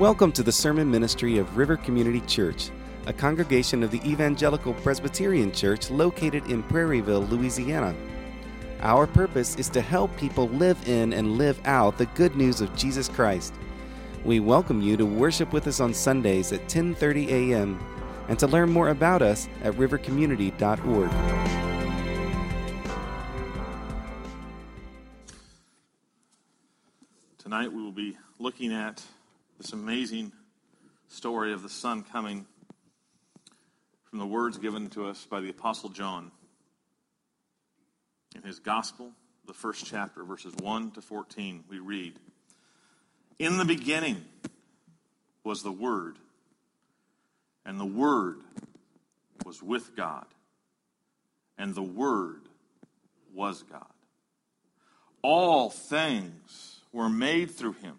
Welcome to the sermon ministry of River Community Church, a congregation of the Evangelical Presbyterian Church located in Prairieville, Louisiana. Our purpose is to help people live in and live out the good news of Jesus Christ. We welcome you to worship with us on Sundays at 10:30 a.m. and to learn more about us at rivercommunity.org. Tonight we will be looking at this amazing story of the Son coming from the words given to us by the Apostle John in his Gospel, the first chapter, verses 1 to 14. We read In the beginning was the Word, and the Word was with God, and the Word was God. All things were made through him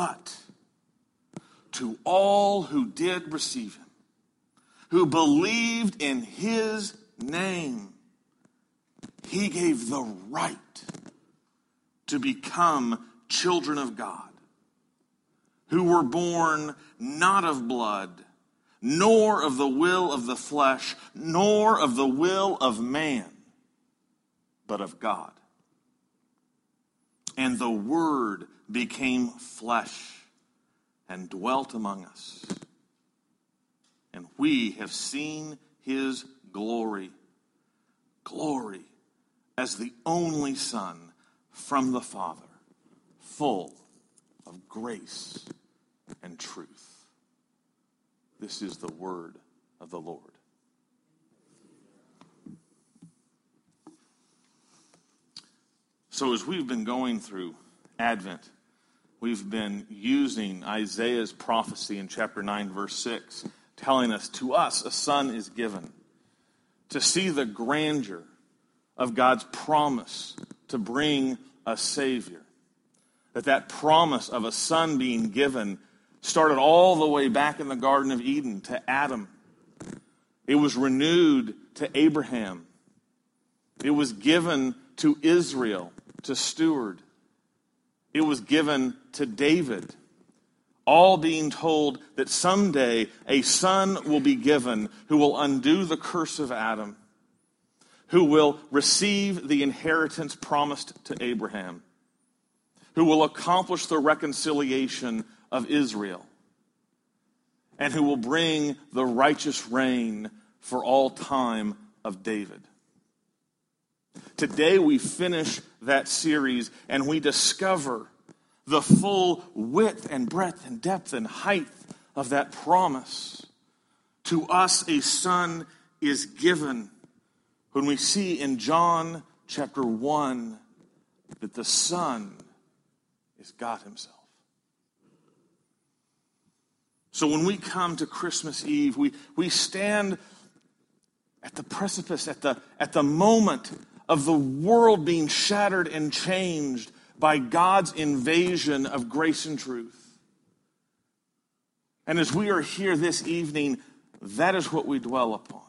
But to all who did receive him, who believed in his name, he gave the right to become children of God, who were born not of blood, nor of the will of the flesh, nor of the will of man, but of God. And the Word became flesh and dwelt among us. And we have seen his glory. Glory as the only Son from the Father, full of grace and truth. This is the word of the Lord. So, as we've been going through Advent, we've been using Isaiah's prophecy in chapter 9, verse 6, telling us, To us a son is given. To see the grandeur of God's promise to bring a Savior. That that promise of a son being given started all the way back in the Garden of Eden to Adam. It was renewed to Abraham. It was given to Israel to steward it was given to David. All being told that someday a son will be given who will undo the curse of Adam, who will receive the inheritance promised to Abraham, who will accomplish the reconciliation of Israel, and who will bring the righteous reign for all time of David. Today we finish that series and we discover the full width and breadth and depth and height of that promise. To us a son is given when we see in John chapter 1 that the Son is God Himself. So when we come to Christmas Eve, we, we stand at the precipice, at the, at the moment of the world being shattered and changed by God's invasion of grace and truth. And as we are here this evening, that is what we dwell upon.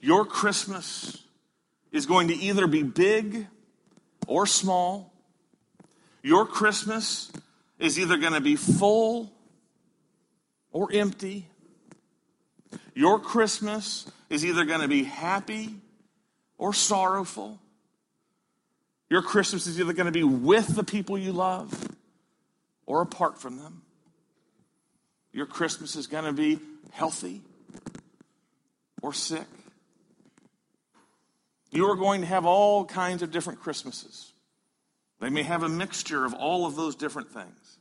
Your Christmas is going to either be big or small. Your Christmas is either going to be full or empty. Your Christmas is either going to be happy or sorrowful. Your Christmas is either going to be with the people you love or apart from them. Your Christmas is going to be healthy or sick. You are going to have all kinds of different Christmases. They may have a mixture of all of those different things.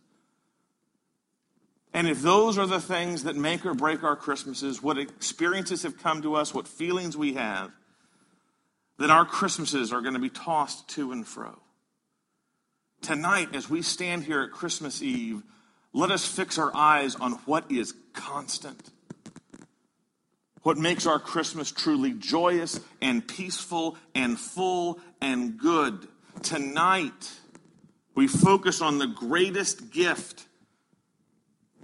And if those are the things that make or break our Christmases, what experiences have come to us, what feelings we have, then our Christmases are going to be tossed to and fro. Tonight, as we stand here at Christmas Eve, let us fix our eyes on what is constant. What makes our Christmas truly joyous and peaceful and full and good. Tonight, we focus on the greatest gift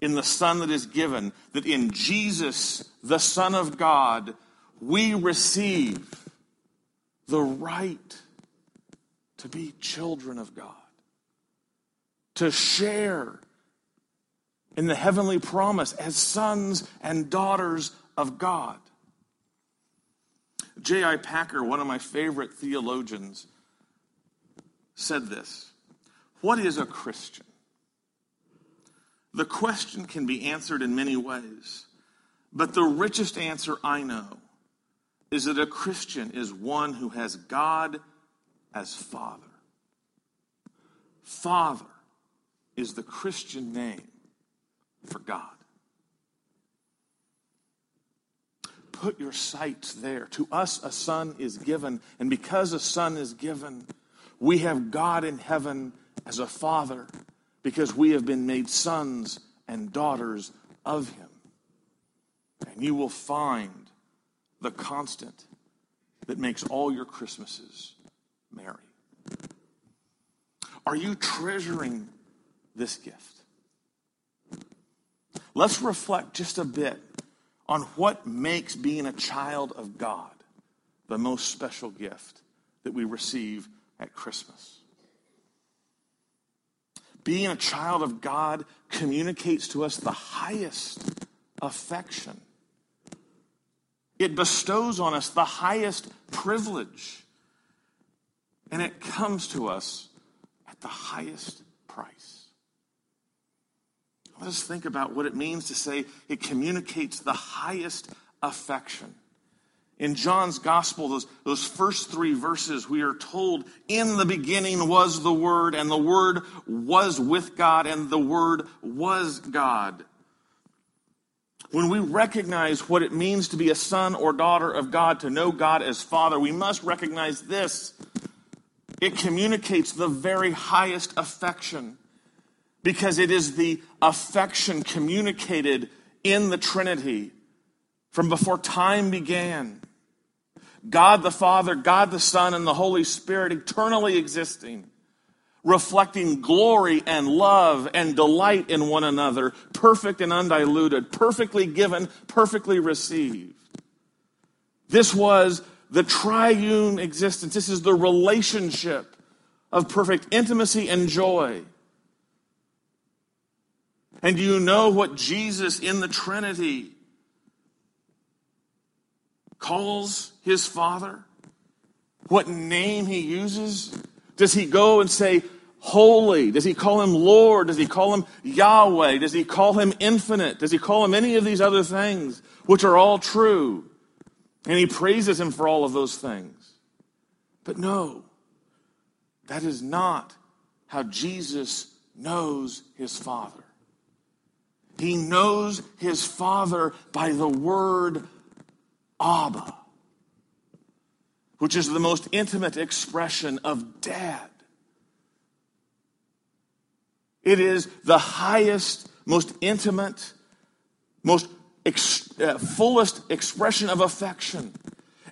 in the Son that is given, that in Jesus, the Son of God, we receive the right to be children of God, to share in the heavenly promise as sons and daughters of God. J.I. Packer, one of my favorite theologians, said this What is a Christian? The question can be answered in many ways, but the richest answer I know is that a Christian is one who has God as Father. Father is the Christian name for God. Put your sights there. To us, a son is given, and because a son is given, we have God in heaven as a father because we have been made sons and daughters of him. And you will find the constant that makes all your Christmases merry. Are you treasuring this gift? Let's reflect just a bit on what makes being a child of God the most special gift that we receive at Christmas. Being a child of God communicates to us the highest affection. It bestows on us the highest privilege. And it comes to us at the highest price. Let us think about what it means to say it communicates the highest affection. In John's gospel, those, those first three verses, we are told, In the beginning was the Word, and the Word was with God, and the Word was God. When we recognize what it means to be a son or daughter of God, to know God as Father, we must recognize this. It communicates the very highest affection because it is the affection communicated in the Trinity from before time began. God the Father, God the Son, and the Holy Spirit eternally existing, reflecting glory and love and delight in one another, perfect and undiluted, perfectly given, perfectly received. This was the triune existence. This is the relationship of perfect intimacy and joy. And do you know what Jesus in the Trinity calls his Father? What name he uses? Does he go and say, Holy? Does he call him Lord? Does he call him Yahweh? Does he call him infinite? Does he call him any of these other things, which are all true? And he praises him for all of those things. But no, that is not how Jesus knows his Father. He knows his Father by the word Abba, which is the most intimate expression of dad. It is the highest, most intimate, most ex- uh, fullest expression of affection.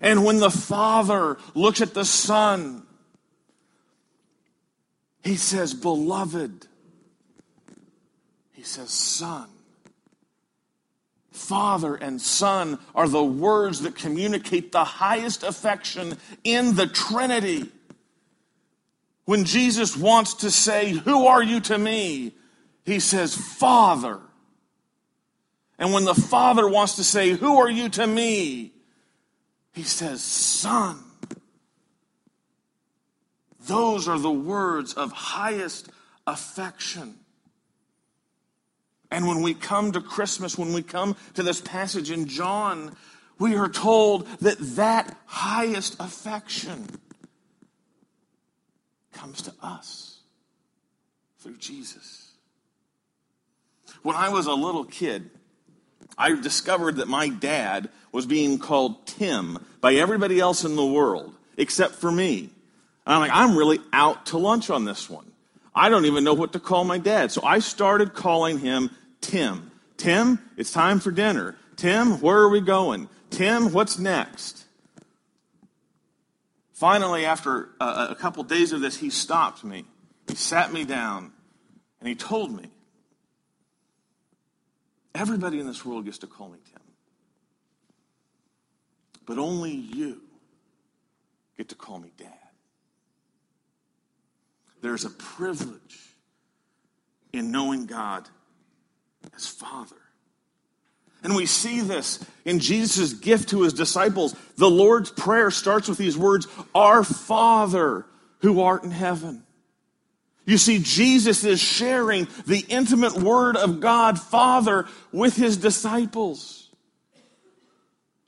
And when the Father looks at the Son, he says, Beloved. He says, Son. Father and Son are the words that communicate the highest affection in the Trinity. When Jesus wants to say, Who are you to me? He says, Father. And when the Father wants to say, Who are you to me? He says, Son. Those are the words of highest affection. And when we come to Christmas, when we come to this passage in John, we are told that that highest affection comes to us through Jesus. When I was a little kid, I discovered that my dad was being called Tim by everybody else in the world except for me. And I'm like, I'm really out to lunch on this one. I don't even know what to call my dad. So I started calling him Tim. Tim, it's time for dinner. Tim, where are we going? Tim, what's next? Finally, after a, a couple days of this, he stopped me. He sat me down and he told me, Everybody in this world gets to call me Tim. But only you get to call me Dad. There's a privilege in knowing God as Father. And we see this in Jesus' gift to his disciples. The Lord's Prayer starts with these words Our Father who art in heaven. You see, Jesus is sharing the intimate word of God, Father, with his disciples.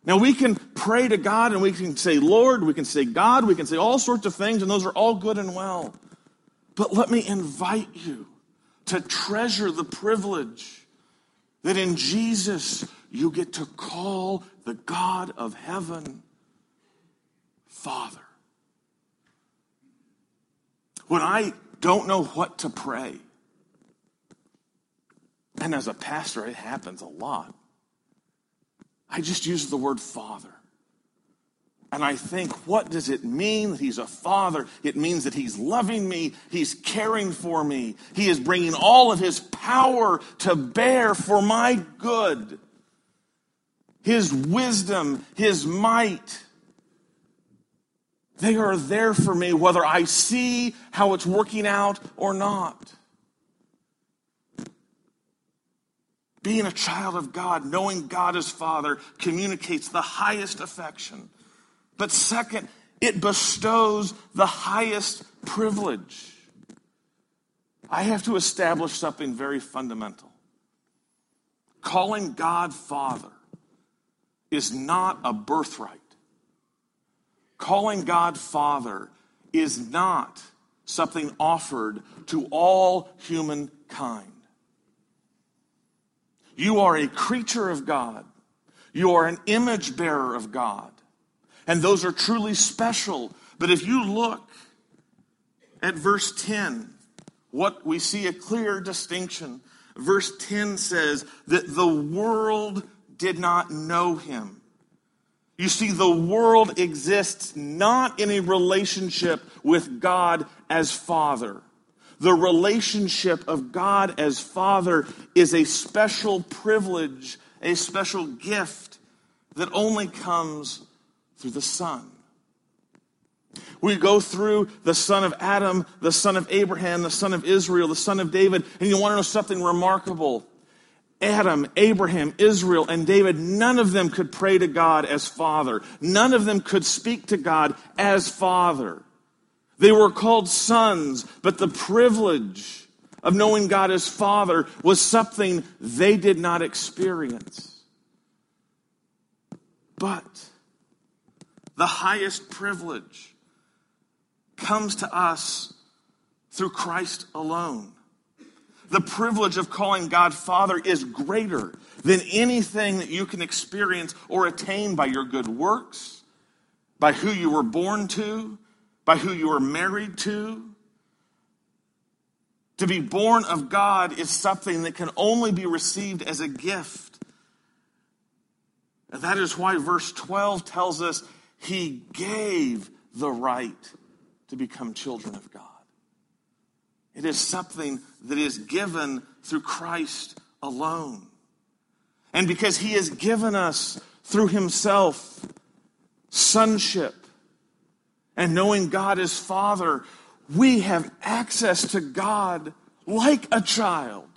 Now, we can pray to God and we can say, Lord, we can say God, we can say all sorts of things, and those are all good and well. But let me invite you to treasure the privilege that in Jesus you get to call the God of heaven Father. When I don't know what to pray, and as a pastor, it happens a lot, I just use the word Father. And I think, what does it mean that he's a father? It means that he's loving me, he's caring for me, he is bringing all of his power to bear for my good. His wisdom, his might, they are there for me whether I see how it's working out or not. Being a child of God, knowing God as Father, communicates the highest affection but second, it bestows the highest privilege. I have to establish something very fundamental. Calling God Father is not a birthright. Calling God Father is not something offered to all humankind. You are a creature of God. You are an image bearer of God and those are truly special. But if you look at verse 10, what we see a clear distinction. Verse 10 says that the world did not know him. You see, the world exists not in a relationship with God as Father. The relationship of God as Father is a special privilege, a special gift that only comes through the Son. We go through the son of Adam, the son of Abraham, the son of Israel, the son of David, and you want to know something remarkable. Adam, Abraham, Israel, and David, none of them could pray to God as Father. None of them could speak to God as Father. They were called sons, but the privilege of knowing God as Father was something they did not experience. But the highest privilege comes to us through Christ alone. The privilege of calling God Father is greater than anything that you can experience or attain by your good works, by who you were born to, by who you were married to. To be born of God is something that can only be received as a gift. And that is why verse 12 tells us he gave the right to become children of God. It is something that is given through Christ alone. And because He has given us through Himself sonship and knowing God as Father, we have access to God like a child,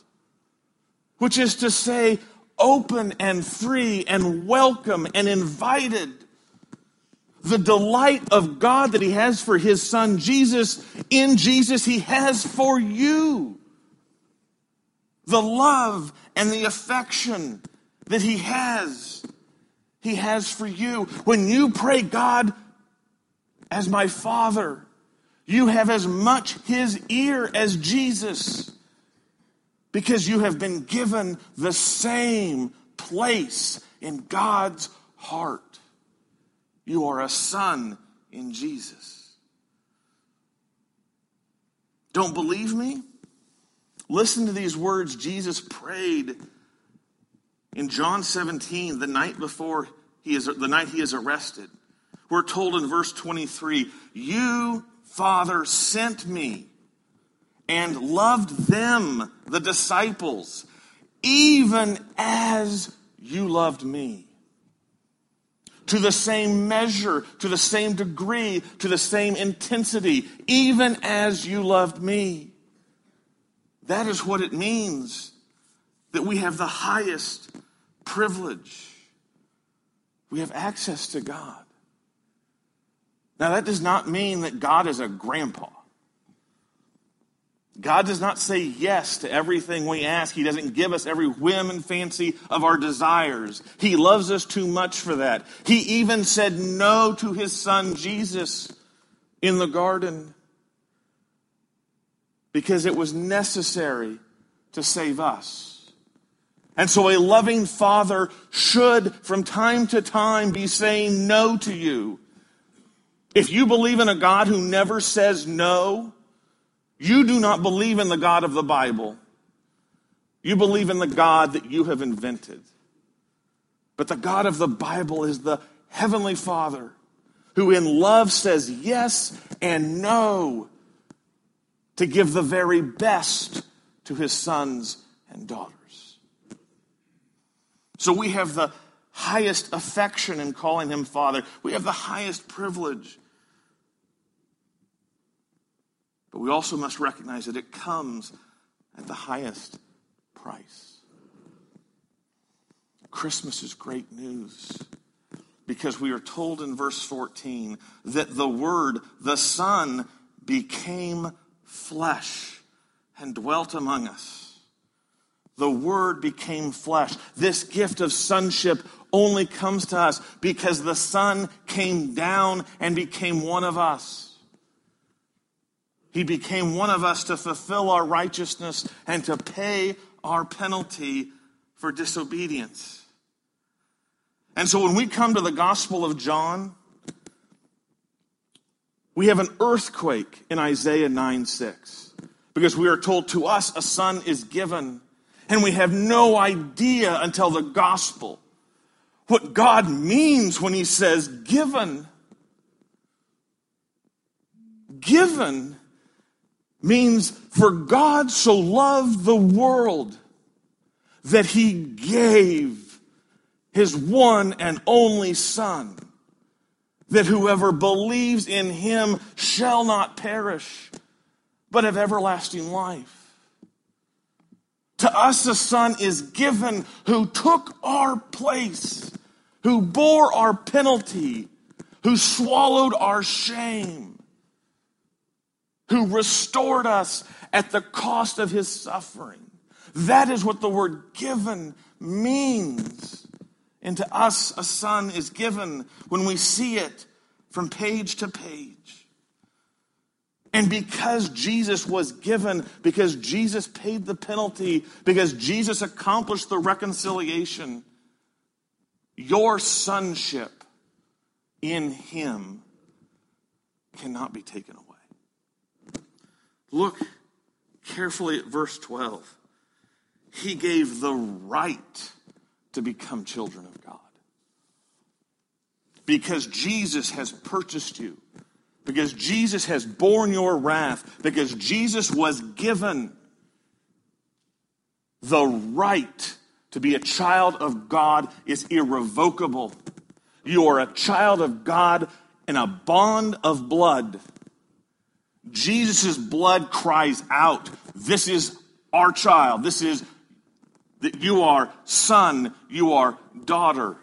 which is to say, open and free and welcome and invited the delight of God that He has for His Son Jesus, in Jesus, He has for you. The love and the affection that He has. He has for you. When you pray, God, as my Father, you have as much His ear as Jesus because you have been given the same place in God's heart. You are a son in Jesus. Don't believe me? Listen to these words Jesus prayed in John 17, the night before he is the night he is arrested. We're told in verse 23, "You, Father, sent me and loved them, the disciples, even as you loved me." To the same measure, to the same degree, to the same intensity, even as you loved me. That is what it means that we have the highest privilege. We have access to God. Now, that does not mean that God is a grandpa. God does not say yes to everything we ask. He doesn't give us every whim and fancy of our desires. He loves us too much for that. He even said no to his son Jesus in the garden because it was necessary to save us. And so a loving father should, from time to time, be saying no to you. If you believe in a God who never says no, you do not believe in the God of the Bible. You believe in the God that you have invented. But the God of the Bible is the Heavenly Father who, in love, says yes and no to give the very best to his sons and daughters. So we have the highest affection in calling him Father, we have the highest privilege. But we also must recognize that it comes at the highest price. Christmas is great news because we are told in verse 14 that the Word, the Son, became flesh and dwelt among us the Word became flesh. This gift of sonship only comes to us because the Son came down and became one of us. He became one of us to fulfill our righteousness and to pay our penalty for disobedience. And so when we come to the Gospel of John, we have an earthquake in Isaiah 9 6 because we are told to us a son is given and we have no idea until the gospel what God means when he says given. Given means for God so loved the world that he gave his one and only Son, that whoever believes in him shall not perish, but have everlasting life. To us a son is given who took our place, who bore our penalty, who swallowed our shame, who restored us at the cost of his suffering. That is what the word given means. And to us, a son is given when we see it from page to page. And because Jesus was given, because Jesus paid the penalty, because Jesus accomplished the reconciliation, your sonship in Him cannot be taken away. Look carefully at verse 12. He gave the right to become children of God. Because Jesus has purchased you because Jesus has borne your wrath, because Jesus was given the right to be a child of God is irrevocable. You are a child of God in a bond of blood. Jesus' blood cries out, This is our child. This is that you are son, you are daughter.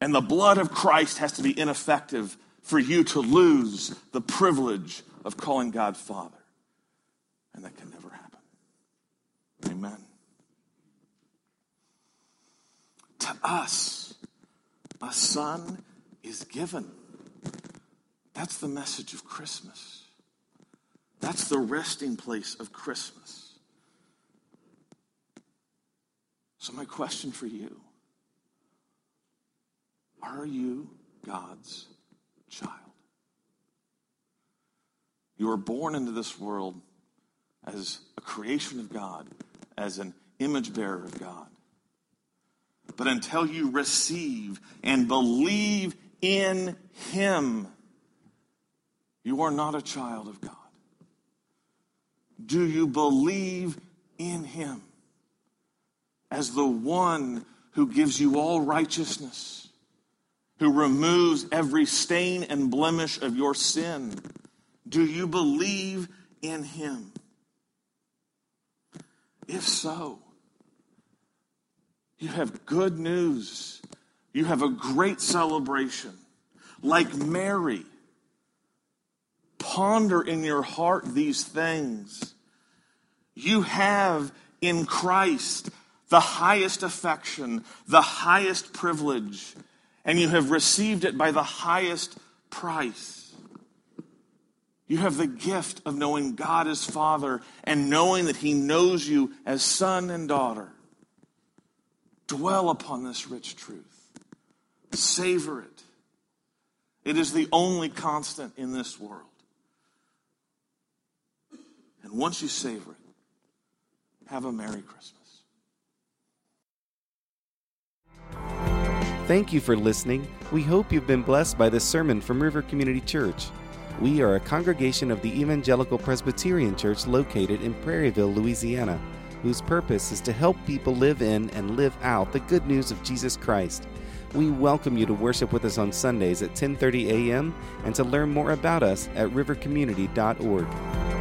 And the blood of Christ has to be ineffective for you to lose the privilege of calling God Father. And that can never happen. Amen. To us, a son is given. That's the message of Christmas. That's the resting place of Christmas. So, my question for you are you God's child? You are born into this world as a creation of God, as an image bearer of God. But until you receive and believe in Him, you are not a child of God. Do you believe in Him as the one who gives you all righteousness, who removes every stain and blemish of your sin? Do you believe in Him? If so, you have good news. You have a great celebration. Like Mary, ponder in your heart these things. You have in Christ the highest affection, the highest privilege, and you have received it by the highest price. You have the gift of knowing God as Father and knowing that He knows you as son and daughter. Dwell upon this rich truth. Savor it. It is the only constant in this world. And once you savor it, have a Merry Christmas. Thank you for listening. We hope you've been blessed by this sermon from River Community Church. We are a congregation of the Evangelical Presbyterian Church located in Prairieville, Louisiana whose purpose is to help people live in and live out the good news of Jesus Christ. We welcome you to worship with us on Sundays at 10:30 a.m. and to learn more about us at rivercommunity.org.